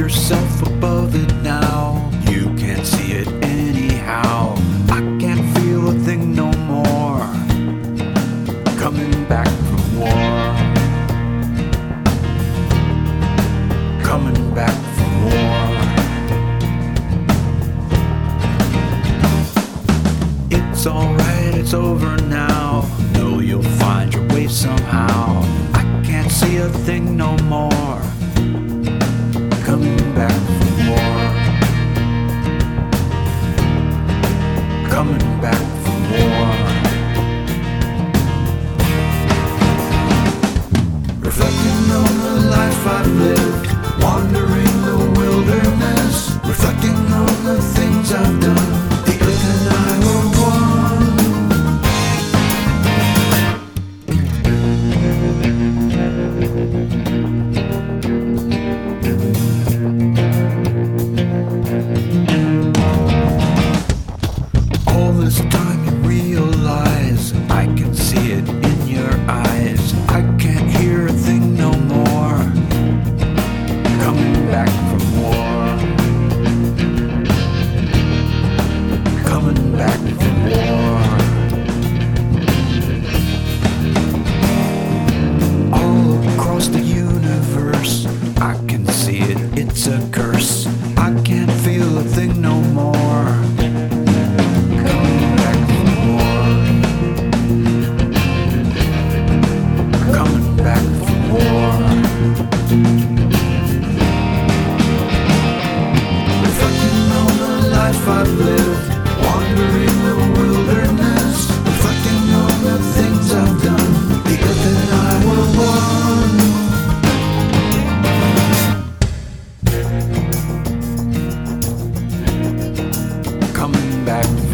yourself above it now. You can't see it anyhow. I can't feel a thing no more. Coming back from war. Coming back from war. It's alright, it's over now. Know you'll find your way somehow. I can't see a thing no more. coming back for more. Reflecting on the life I've lived. A curse. back.